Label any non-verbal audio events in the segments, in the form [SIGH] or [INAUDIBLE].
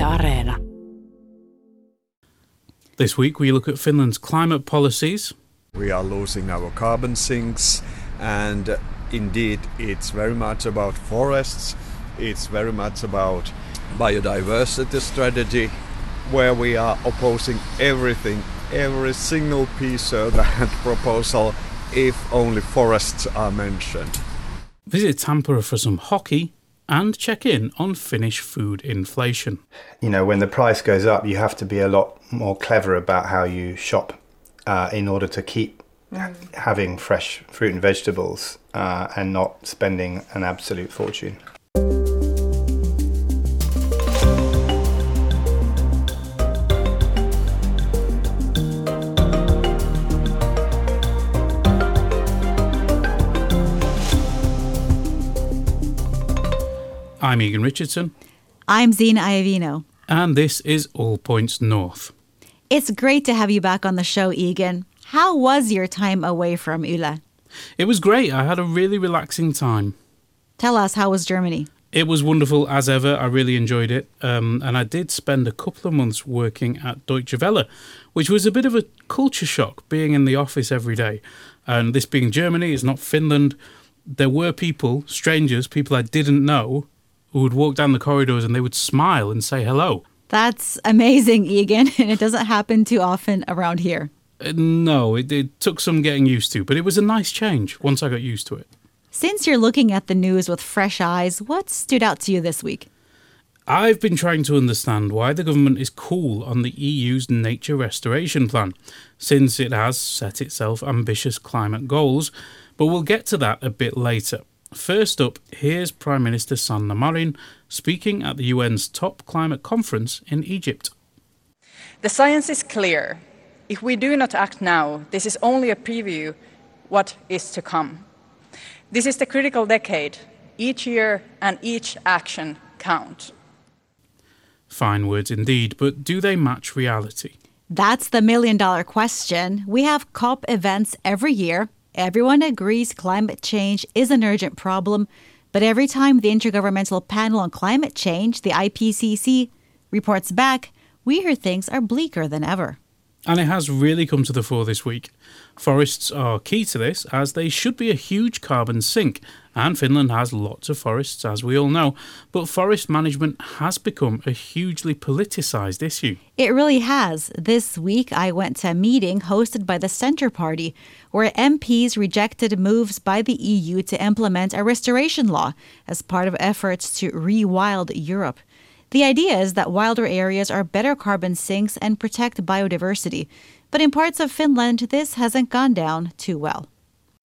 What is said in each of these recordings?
Yle Areena. This week we look at Finland's climate policies. We are losing our carbon sinks, and uh, indeed, it's very much about forests. It's very much about biodiversity strategy, where we are opposing everything, every single piece of that proposal, if only forests are mentioned. Visit Tampere for some hockey and check in on Finnish food inflation. you know, when the price goes up, you have to be a lot more clever about how you shop uh, in order to keep ha- having fresh fruit and vegetables uh, and not spending an absolute fortune. I'm Egan Richardson, I'm Zena Iovino. and this is All Points North. It's great to have you back on the show, Egan. How was your time away from Yle? It was great. I had a really relaxing time. Tell us, how was Germany? It was wonderful as ever. I really enjoyed it. Um, and I did spend a couple of months working at Deutsche Welle, which was a bit of a culture shock being in the office every day. And this being Germany, it's not Finland. There were people, strangers, people I didn't know, who would walk down the corridors and they would smile and say hello. That's amazing, Egan, [LAUGHS] and it doesn't happen too often around here. Uh, no, it, it took some getting used to, but it was a nice change once I got used to it. Since you're looking at the news with fresh eyes, what stood out to you this week? I've been trying to understand why the government is cool on the EU's nature restoration plan, since it has set itself ambitious climate goals, but we'll get to that a bit later. First up, here's Prime Minister Sanna Marin speaking at the UN's top climate conference in Egypt. The science is clear. If we do not act now, this is only a preview what is to come. This is the critical decade. Each year and each action count. Fine words indeed, but do they match reality? That's the million dollar question. We have COP events every year. Everyone agrees climate change is an urgent problem, but every time the Intergovernmental Panel on Climate Change, the IPCC, reports back, we hear things are bleaker than ever. And it has really come to the fore this week. Forests are key to this, as they should be a huge carbon sink, and Finland has lots of forests, as we all know, but forest management has become a hugely politicised issue. It really has. This week, I went to a meeting hosted by the Centre Party, where MPs rejected moves by the EU to implement a restoration law as part of efforts to rewild Europe. The idea is that wilder areas are better carbon sinks and protect biodiversity. But in parts of Finland, this hasn't gone down too well.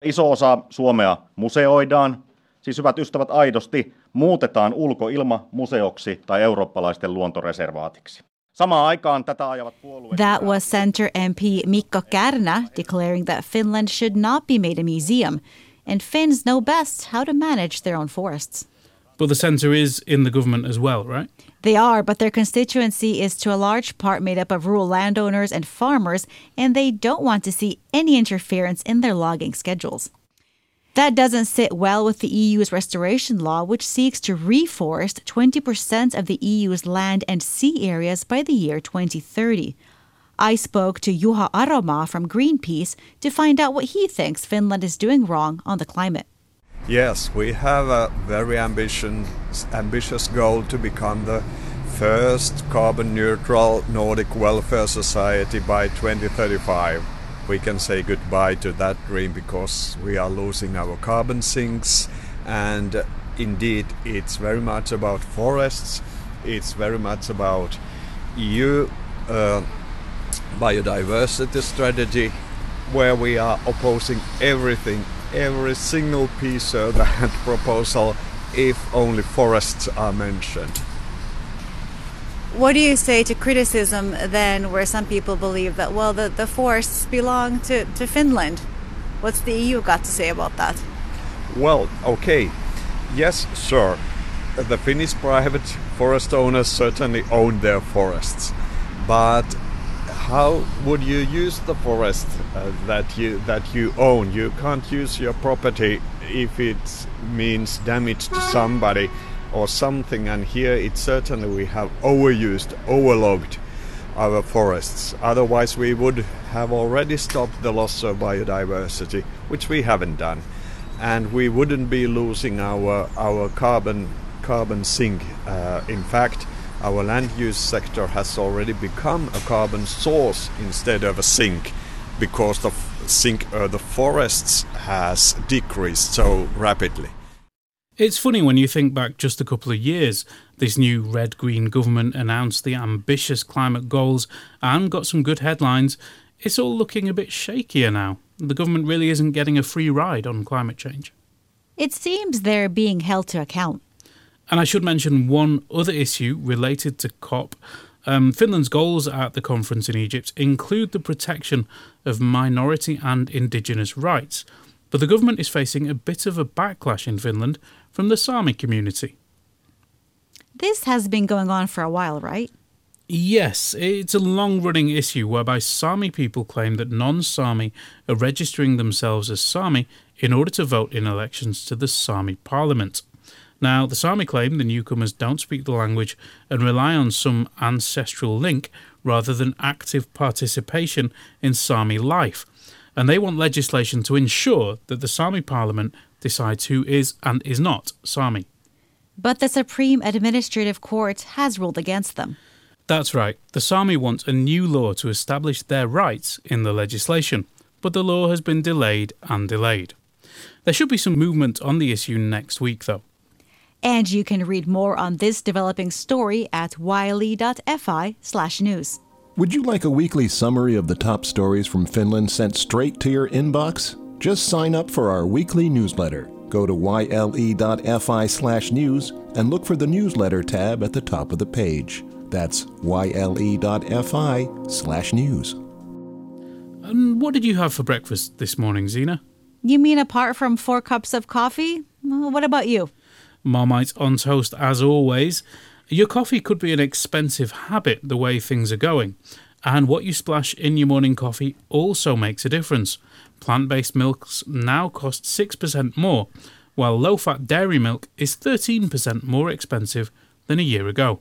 Iso osa Suomea museoidaan, siis hyvät ystävät aidosti muutetaan ulkoilma museoksi tai eurooppalaisten luontoreservaatiksi. Samaan aikaan tätä ajavat puolueet... That was Centre MP Mikko Kärnä declaring that Finland should not be made a museum, and Finns know best how to manage their own forests. But the centre is in the government as well, right? They are, but their constituency is to a large part made up of rural landowners and farmers, and they don't want to see any interference in their logging schedules. That doesn't sit well with the EU's restoration law, which seeks to reforest 20% of the EU's land and sea areas by the year 2030. I spoke to Juha Aromaa from Greenpeace to find out what he thinks Finland is doing wrong on the climate. Yes, we have a very ambitious, ambitious goal to become the first carbon neutral Nordic welfare society by 2035. We can say goodbye to that dream because we are losing our carbon sinks, and indeed, it's very much about forests, it's very much about EU uh, biodiversity strategy, where we are opposing everything every single piece of that [LAUGHS] proposal if only forests are mentioned. What do you say to criticism then, where some people believe that, well, the, the forests belong to, to Finland? What's the EU got to say about that? Well, okay, yes, sure. The Finnish private forest owners certainly own their forests, but how would you use the forest uh, that you that you own? You can't use your property if it means damage to somebody or something. And here it certainly we have overused, overlogged our forests. Otherwise, we would have already stopped the loss of biodiversity, which we haven't done, and we wouldn't be losing our our carbon carbon sink. Uh, in fact, our land use sector has already become a carbon source instead of a sink, because the sink uh, the forests has decreased so rapidly. It's funny when you think back just a couple of years. This new red green government announced the ambitious climate goals and got some good headlines. It's all looking a bit shakier now. The government really isn't getting a free ride on climate change. It seems they're being held to account. And I should mention one other issue related to COP. Um, Finland's goals at the conference in Egypt include the protection of minority and indigenous rights. But the government is facing a bit of a backlash in Finland from the Sami community. This has been going on for a while, right? Yes, it's a long running issue whereby Sami people claim that non Sami are registering themselves as Sami in order to vote in elections to the Sami parliament. Now, the Sami claim the newcomers don't speak the language and rely on some ancestral link rather than active participation in Sami life, and they want legislation to ensure that the Sami parliament decides who is and is not Sami. But the Supreme Administrative Court has ruled against them. That's right. The Sami want a new law to establish their rights in the legislation, but the law has been delayed and delayed. There should be some movement on the issue next week, though. And you can read more on this developing story at yle.fi/news. Would you like a weekly summary of the top stories from Finland sent straight to your inbox? Just sign up for our weekly newsletter. Go to yle.fi slash news and look for the newsletter tab at the top of the page. That's yle.fi slash news. And what did you have for breakfast this morning, Zena? You mean apart from four cups of coffee? What about you? Marmite on toast as always. Your coffee could be an expensive habit the way things are going, and what you splash in your morning coffee also makes a difference. Plant based milks now cost 6% more, while low fat dairy milk is 13% more expensive than a year ago.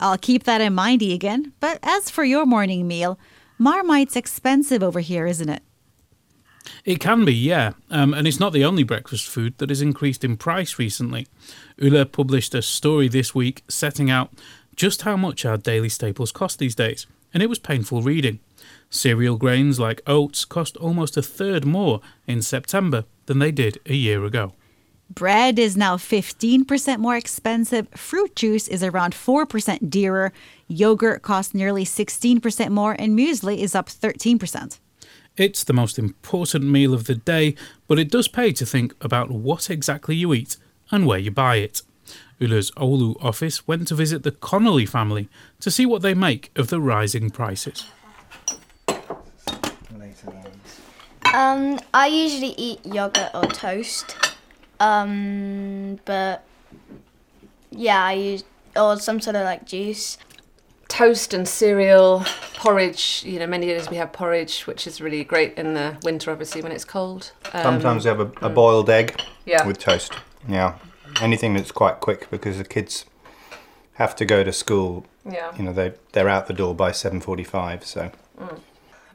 I'll keep that in mind, Egan. But as for your morning meal, Marmite's expensive over here, isn't it? It can be, yeah, um, and it's not the only breakfast food that has increased in price recently. Yle published a story this week setting out just how much our daily staples cost these days, and it was painful reading. Cereal grains like oats cost almost a third more in September than they did a year ago. Bread is now 15% more expensive. Fruit juice is around 4% dearer. Yogurt costs nearly 16% more, and muesli is up 13%. It's the most important meal of the day, but it does pay to think about what exactly you eat and where you buy it. Yle's Oulu office went to visit the Connolly family to see what they make of the rising prices. Um, I usually eat yogurt or toast. Um, but yeah, I use or some sort of like juice. Toast and cereal, porridge. You know, many days we have porridge, which is really great in the winter, obviously when it's cold. Um, Sometimes you have a, a boiled egg Yeah. with toast. Yeah. Anything that's quite quick because the kids have to go to school. Yeah. You know, they they're out the door by seven forty-five. So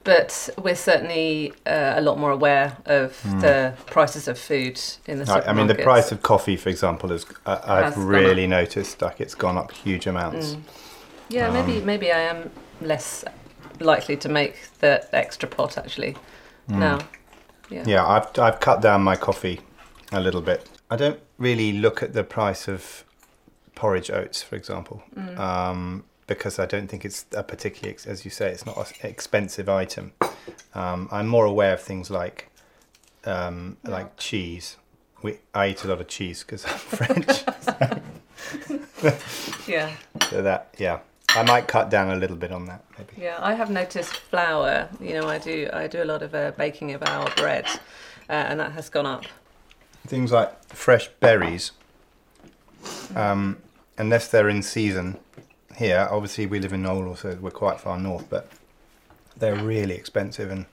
But we're certainly uh, a lot more aware of the prices of food in the. I, I mean, the price of coffee, for example, is uh, I've really noticed like it's gone up huge amounts. Yeah, maybe Um, maybe I am less likely to make the extra pot actually now. Yeah. Yeah, I've I've cut down my coffee a little bit. I don't really look at the price of porridge oats, for example, um, because I don't think it's a particularly, as you say, it's not an expensive item. Um, I'm more aware of things like um, like cheese. We I eat a lot of cheese because I'm [LAUGHS] French. [LAUGHS] Yeah. [LAUGHS] so that yeah, I might cut down a little bit on that maybe. Yeah, I have noticed flour. You know, I do I do a lot of uh, baking of our bread, uh, and that has gone up. things like fresh berries, um, unless they're in season here, obviously we live in Oulu, so we're quite far north, but they're really expensive, and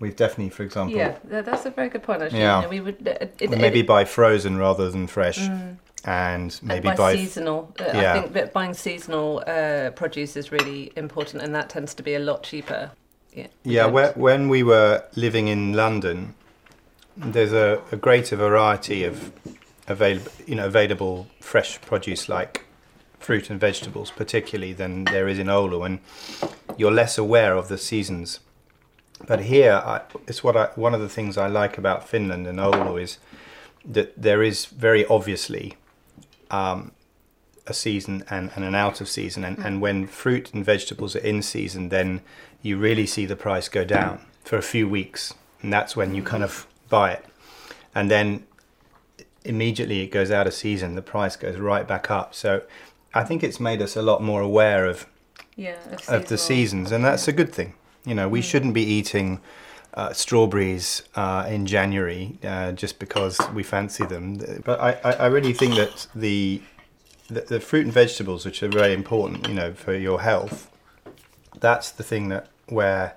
we've definitely, for example, Yeah, that's a very good point. Actually, Yeah. You know, we would uh, it, maybe buy frozen rather than fresh, and maybe buy, buy seasonal. Uh, Yeah. I think that buying seasonal uh, produce is really important, and that tends to be a lot cheaper. Yeah. Yeah, when we were living in London, there's a, a greater variety of available, you know, available fresh produce like fruit and vegetables, particularly than there is in Oulu, and you're less aware of the seasons. But here, I, it's what I, one of the things I like about Finland and Oulu is that there is very obviously um, a season and, and an out of season, and, and when fruit and vegetables are in season, then you really see the price go down for a few weeks, and that's when you kind of buy it, and then immediately it goes out of season, the price goes right back up. So I think it's made us a lot more aware of yeah, of the seasons, and that's a good thing. You know, we shouldn't be eating uh, strawberries uh, in January uh, just because we fancy them. But I, I, really think that the, the the fruit and vegetables, which are very important, you know, for your health, that's the thing that where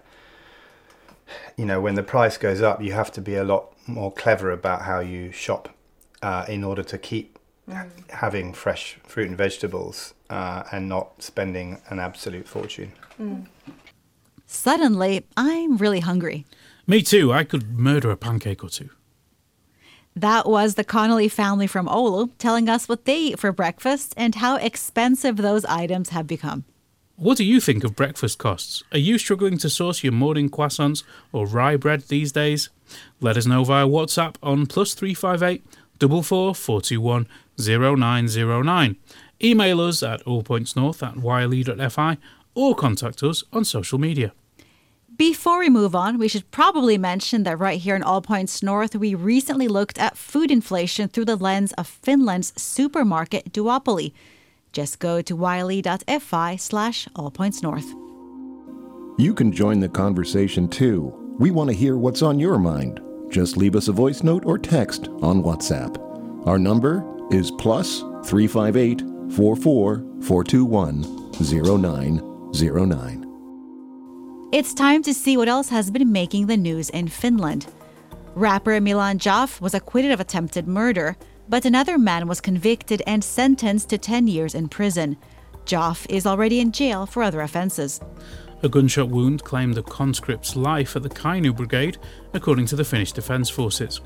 you know when the price goes up, you have to be a lot more clever about how you shop uh, in order to keep having fresh fruit and vegetables uh, and not spending an absolute fortune. Suddenly, I'm really hungry. Me too. I could murder a pancake or two. That was the Connolly family from Oulu telling us what they eat for breakfast and how expensive those items have become. What do you think of breakfast costs? Are you struggling to source your morning croissants or rye bread these days? Let us know via WhatsApp on plus three five eight double four four two one zero nine zero nine. Email us at allpointsnorth at yle.fi or contact us on social media. Before we move on, we should probably mention that right here in All Points North, we recently looked at food inflation through the lens of Finland's supermarket duopoly. Just go to yle.fi slash allpointsnorth. You can join the conversation too. We want to hear what's on your mind. Just leave us a voice note or text on WhatsApp. Our number is plus 358 44 421 0909. It's time to see what else has been making the news in Finland. Rapper Milan Jaff was acquitted of attempted murder, but another man was convicted and sentenced to 10 years in prison. Jaff is already in jail for other offenses. A gunshot wound claimed a conscript's life at the Kainuu Brigade, according to the Finnish Defence Forces.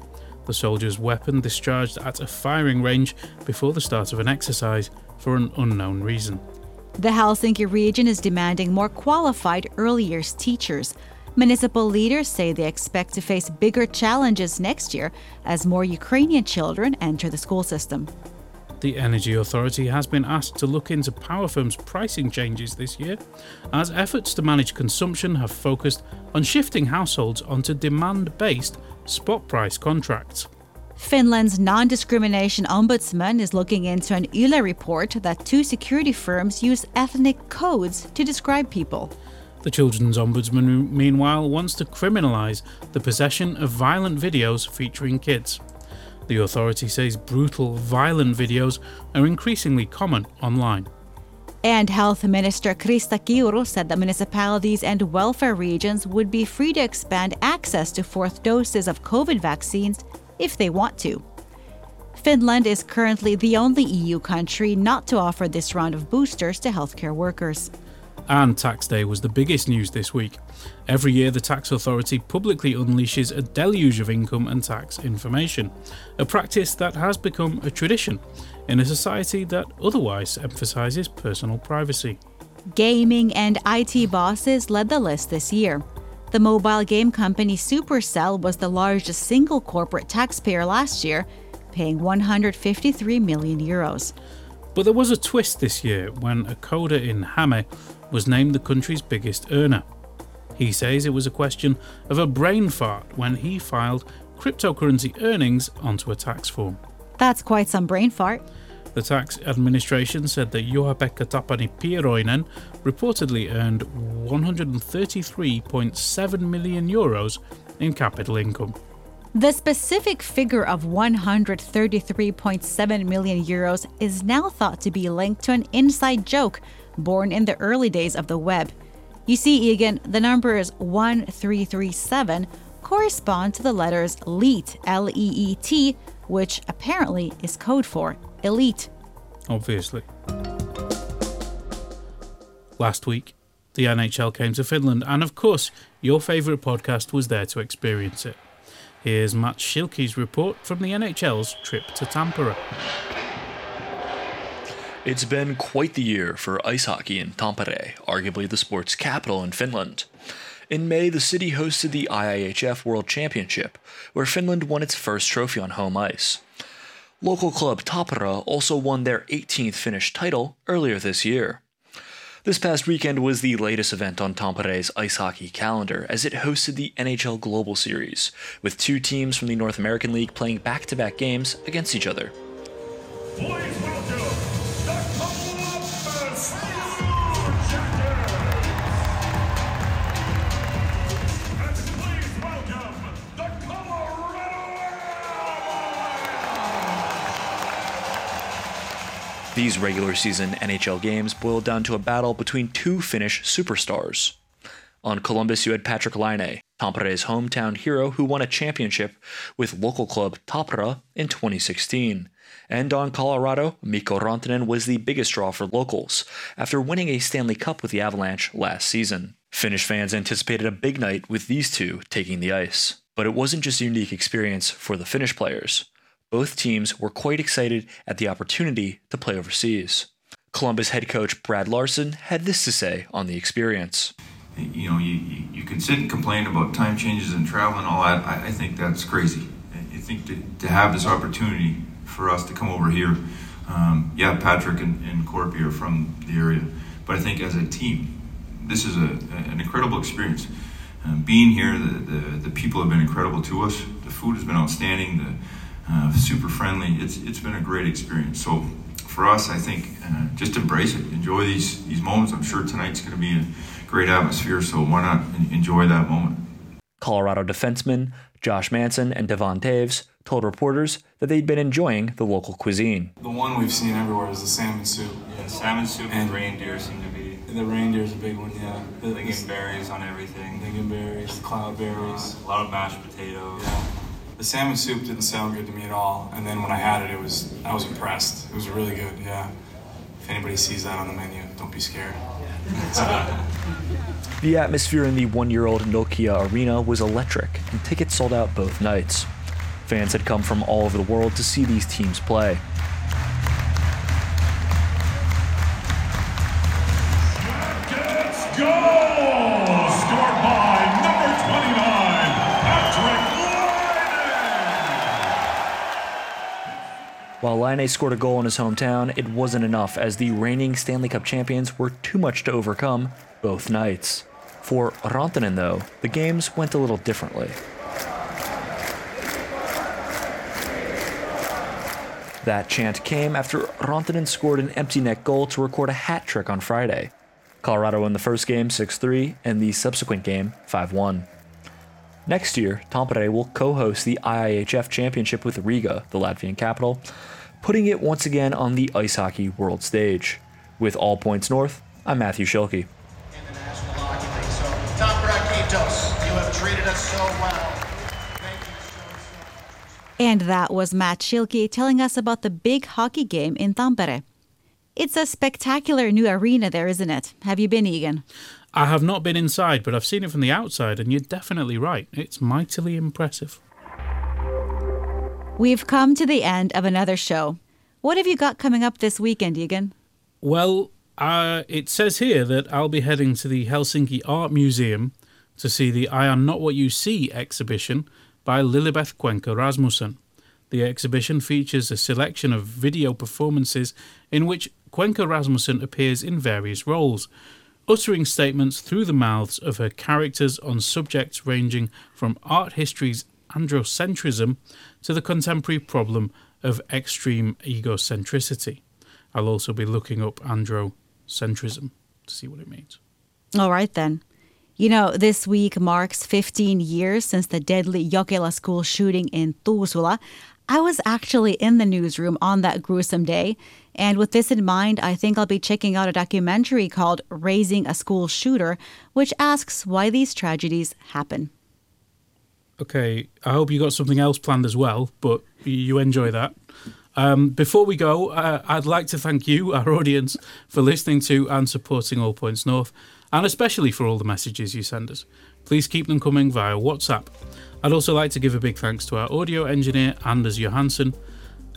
The soldier's weapon discharged at a firing range before the start of an exercise for an unknown reason. The Helsinki region is demanding more qualified early years teachers. Municipal leaders say they expect to face bigger challenges next year as more Ukrainian children enter the school system. The Energy Authority has been asked to look into power firms' pricing changes this year, as efforts to manage consumption have focused on shifting households onto demand based spot price contracts. Finland's non discrimination ombudsman is looking into an Yle report that two security firms use ethnic codes to describe people. The Children's Ombudsman, meanwhile, wants to criminalise the possession of violent videos featuring kids. The authority says brutal, violent videos are increasingly common online. And Health Minister Krista Kiuru said that municipalities and welfare regions would be free to expand access to fourth doses of COVID vaccines if they want to. Finland is currently the only EU country not to offer this round of boosters to healthcare workers. And tax day was the biggest news this week. Every year, the tax authority publicly unleashes a deluge of income and tax information, a practice that has become a tradition in a society that otherwise emphasises personal privacy. Gaming and IT bosses led the list this year. The mobile game company Supercell was the largest single corporate taxpayer last year, paying 153 million euros. But there was a twist this year when a coder in Hame was named the country's biggest earner. He says it was a question of a brain fart when he filed cryptocurrency earnings onto a tax form. That's quite some brain fart. The tax administration said that Juha-Pekka Tapani reportedly earned 133.7 million euros in capital income. The specific figure of 133.7 million euros is now thought to be linked to an inside joke born in the early days of the web. You see, Egan, the numbers 1337 correspond to the letters LEET, L E E T, which apparently is code for elite. Obviously. Last week, the NHL came to Finland, and of course, your favourite podcast was there to experience it. Here's Matt Schilke's report from the NHL's trip to Tampere. It's been quite the year for ice hockey in Tampere, arguably the sport's capital in Finland. In May, the city hosted the IIHF World Championship, where Finland won its first trophy on home ice. Local club Tappara also won their 18th Finnish title earlier this year. This past weekend was the latest event on Tampere's ice hockey calendar as it hosted the NHL Global Series, with two teams from the North American League playing back to back games against each other. These regular season NHL games boiled down to a battle between two Finnish superstars. On Columbus, you had Patrik Laine, Tampere's hometown hero who won a championship with local club Tappara in 2016. And on Colorado, Mikko Rantanen was the biggest draw for locals after winning a Stanley Cup with the Avalanche last season. Finnish fans anticipated a big night with these two taking the ice. But it wasn't just a unique experience for the Finnish players. Both teams were quite excited at the opportunity to play overseas. Columbus head coach Brad Larsen had this to say on the experience. you know, you, you, you can sit and complain about time changes and travel and all that. I, I think that's crazy. I think to, to have this opportunity for us to come over here, um, yeah, Patrick and, and Corpy are from the area, but I think as a team, this is a, an incredible experience. Um, being here, the, the, the people have been incredible to us. The food has been outstanding. The uh, super friendly. It's it's been a great experience. So for us, I think uh, just embrace it. Enjoy these these moments. I'm sure tonight's going to be a great atmosphere. So why not enjoy that moment? Colorado defensemen Josh Manson and Devon Toews told reporters that they'd been enjoying the local cuisine. The one we've seen everywhere is the salmon soup. Yeah, salmon soup and, And- reindeer seem to be The reindeer's a big one, yeah. They get berries on everything. lingonberries, cloudberries. Uh, a lot of mashed potatoes. Yeah. The salmon soup didn't sound good to me at all, and then when I had it, it was I was impressed. It was really good. Yeah. If anybody sees that on the menu, don't be scared. [LAUGHS] The atmosphere in the one year old Nokia Arena was electric, and tickets sold out both nights. Fans had come from all over the world to see these teams play. Laine scored a goal in his hometown, it wasn't enough as the reigning Stanley Cup champions were too much to overcome both nights. For Rantanen, though, the games went a little differently. That chant came after Rantanen scored an empty net goal to record a hat trick on Friday. Colorado won the first game 6 3 and the subsequent game 5 1. Next year, Tampere will co host the IIHF Championship with Riga, the Latvian capital, putting it once again on the ice hockey world stage. With all points north, I'm Matthew Schilke. Tampere Kiitos. You have treated us so well. And that was Matt Schilke telling us about the big hockey game in Tampere. It's a spectacular new arena there, isn't it? Have you been, Egan? I have not been inside, but I've seen it from the outside, and you're definitely right. It's mightily impressive. We've come to the end of another show. What have you got coming up this weekend, Egan? Well, uh, it says here that I'll be heading to the Helsinki Art Museum to see the I Am Not What You See exhibition by Lilibeth Cuenca Rasmussen. The exhibition features a selection of video performances in which Cuenca Rasmussen appears in various roles, uttering statements through the mouths of her characters on subjects ranging from art history's androcentrism to the contemporary problem of extreme egocentricity. I'll also be looking up androcentrism to see what it means. All right, then. You know, this week marks 15 years since the deadly Jokela school shooting in Tuusula. I was actually in the newsroom on that gruesome day. And with this in mind, I think I'll be checking out a documentary called Raising a School Shooter, which asks why these tragedies happen. Okay, I hope you got something else planned as well, but you enjoy that. Um, before we go, uh, I'd like to thank you, our audience, for listening to and supporting All Points North, and especially for all the messages you send us. Please keep them coming via WhatsApp. I'd also like to give a big thanks to our audio engineer, Anders Johansson.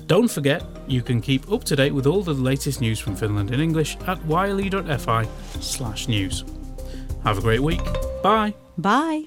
Don't forget, you can keep up to date with all the latest news from Finland in English at yle.fi slash news. Have a great week. Bye. Bye.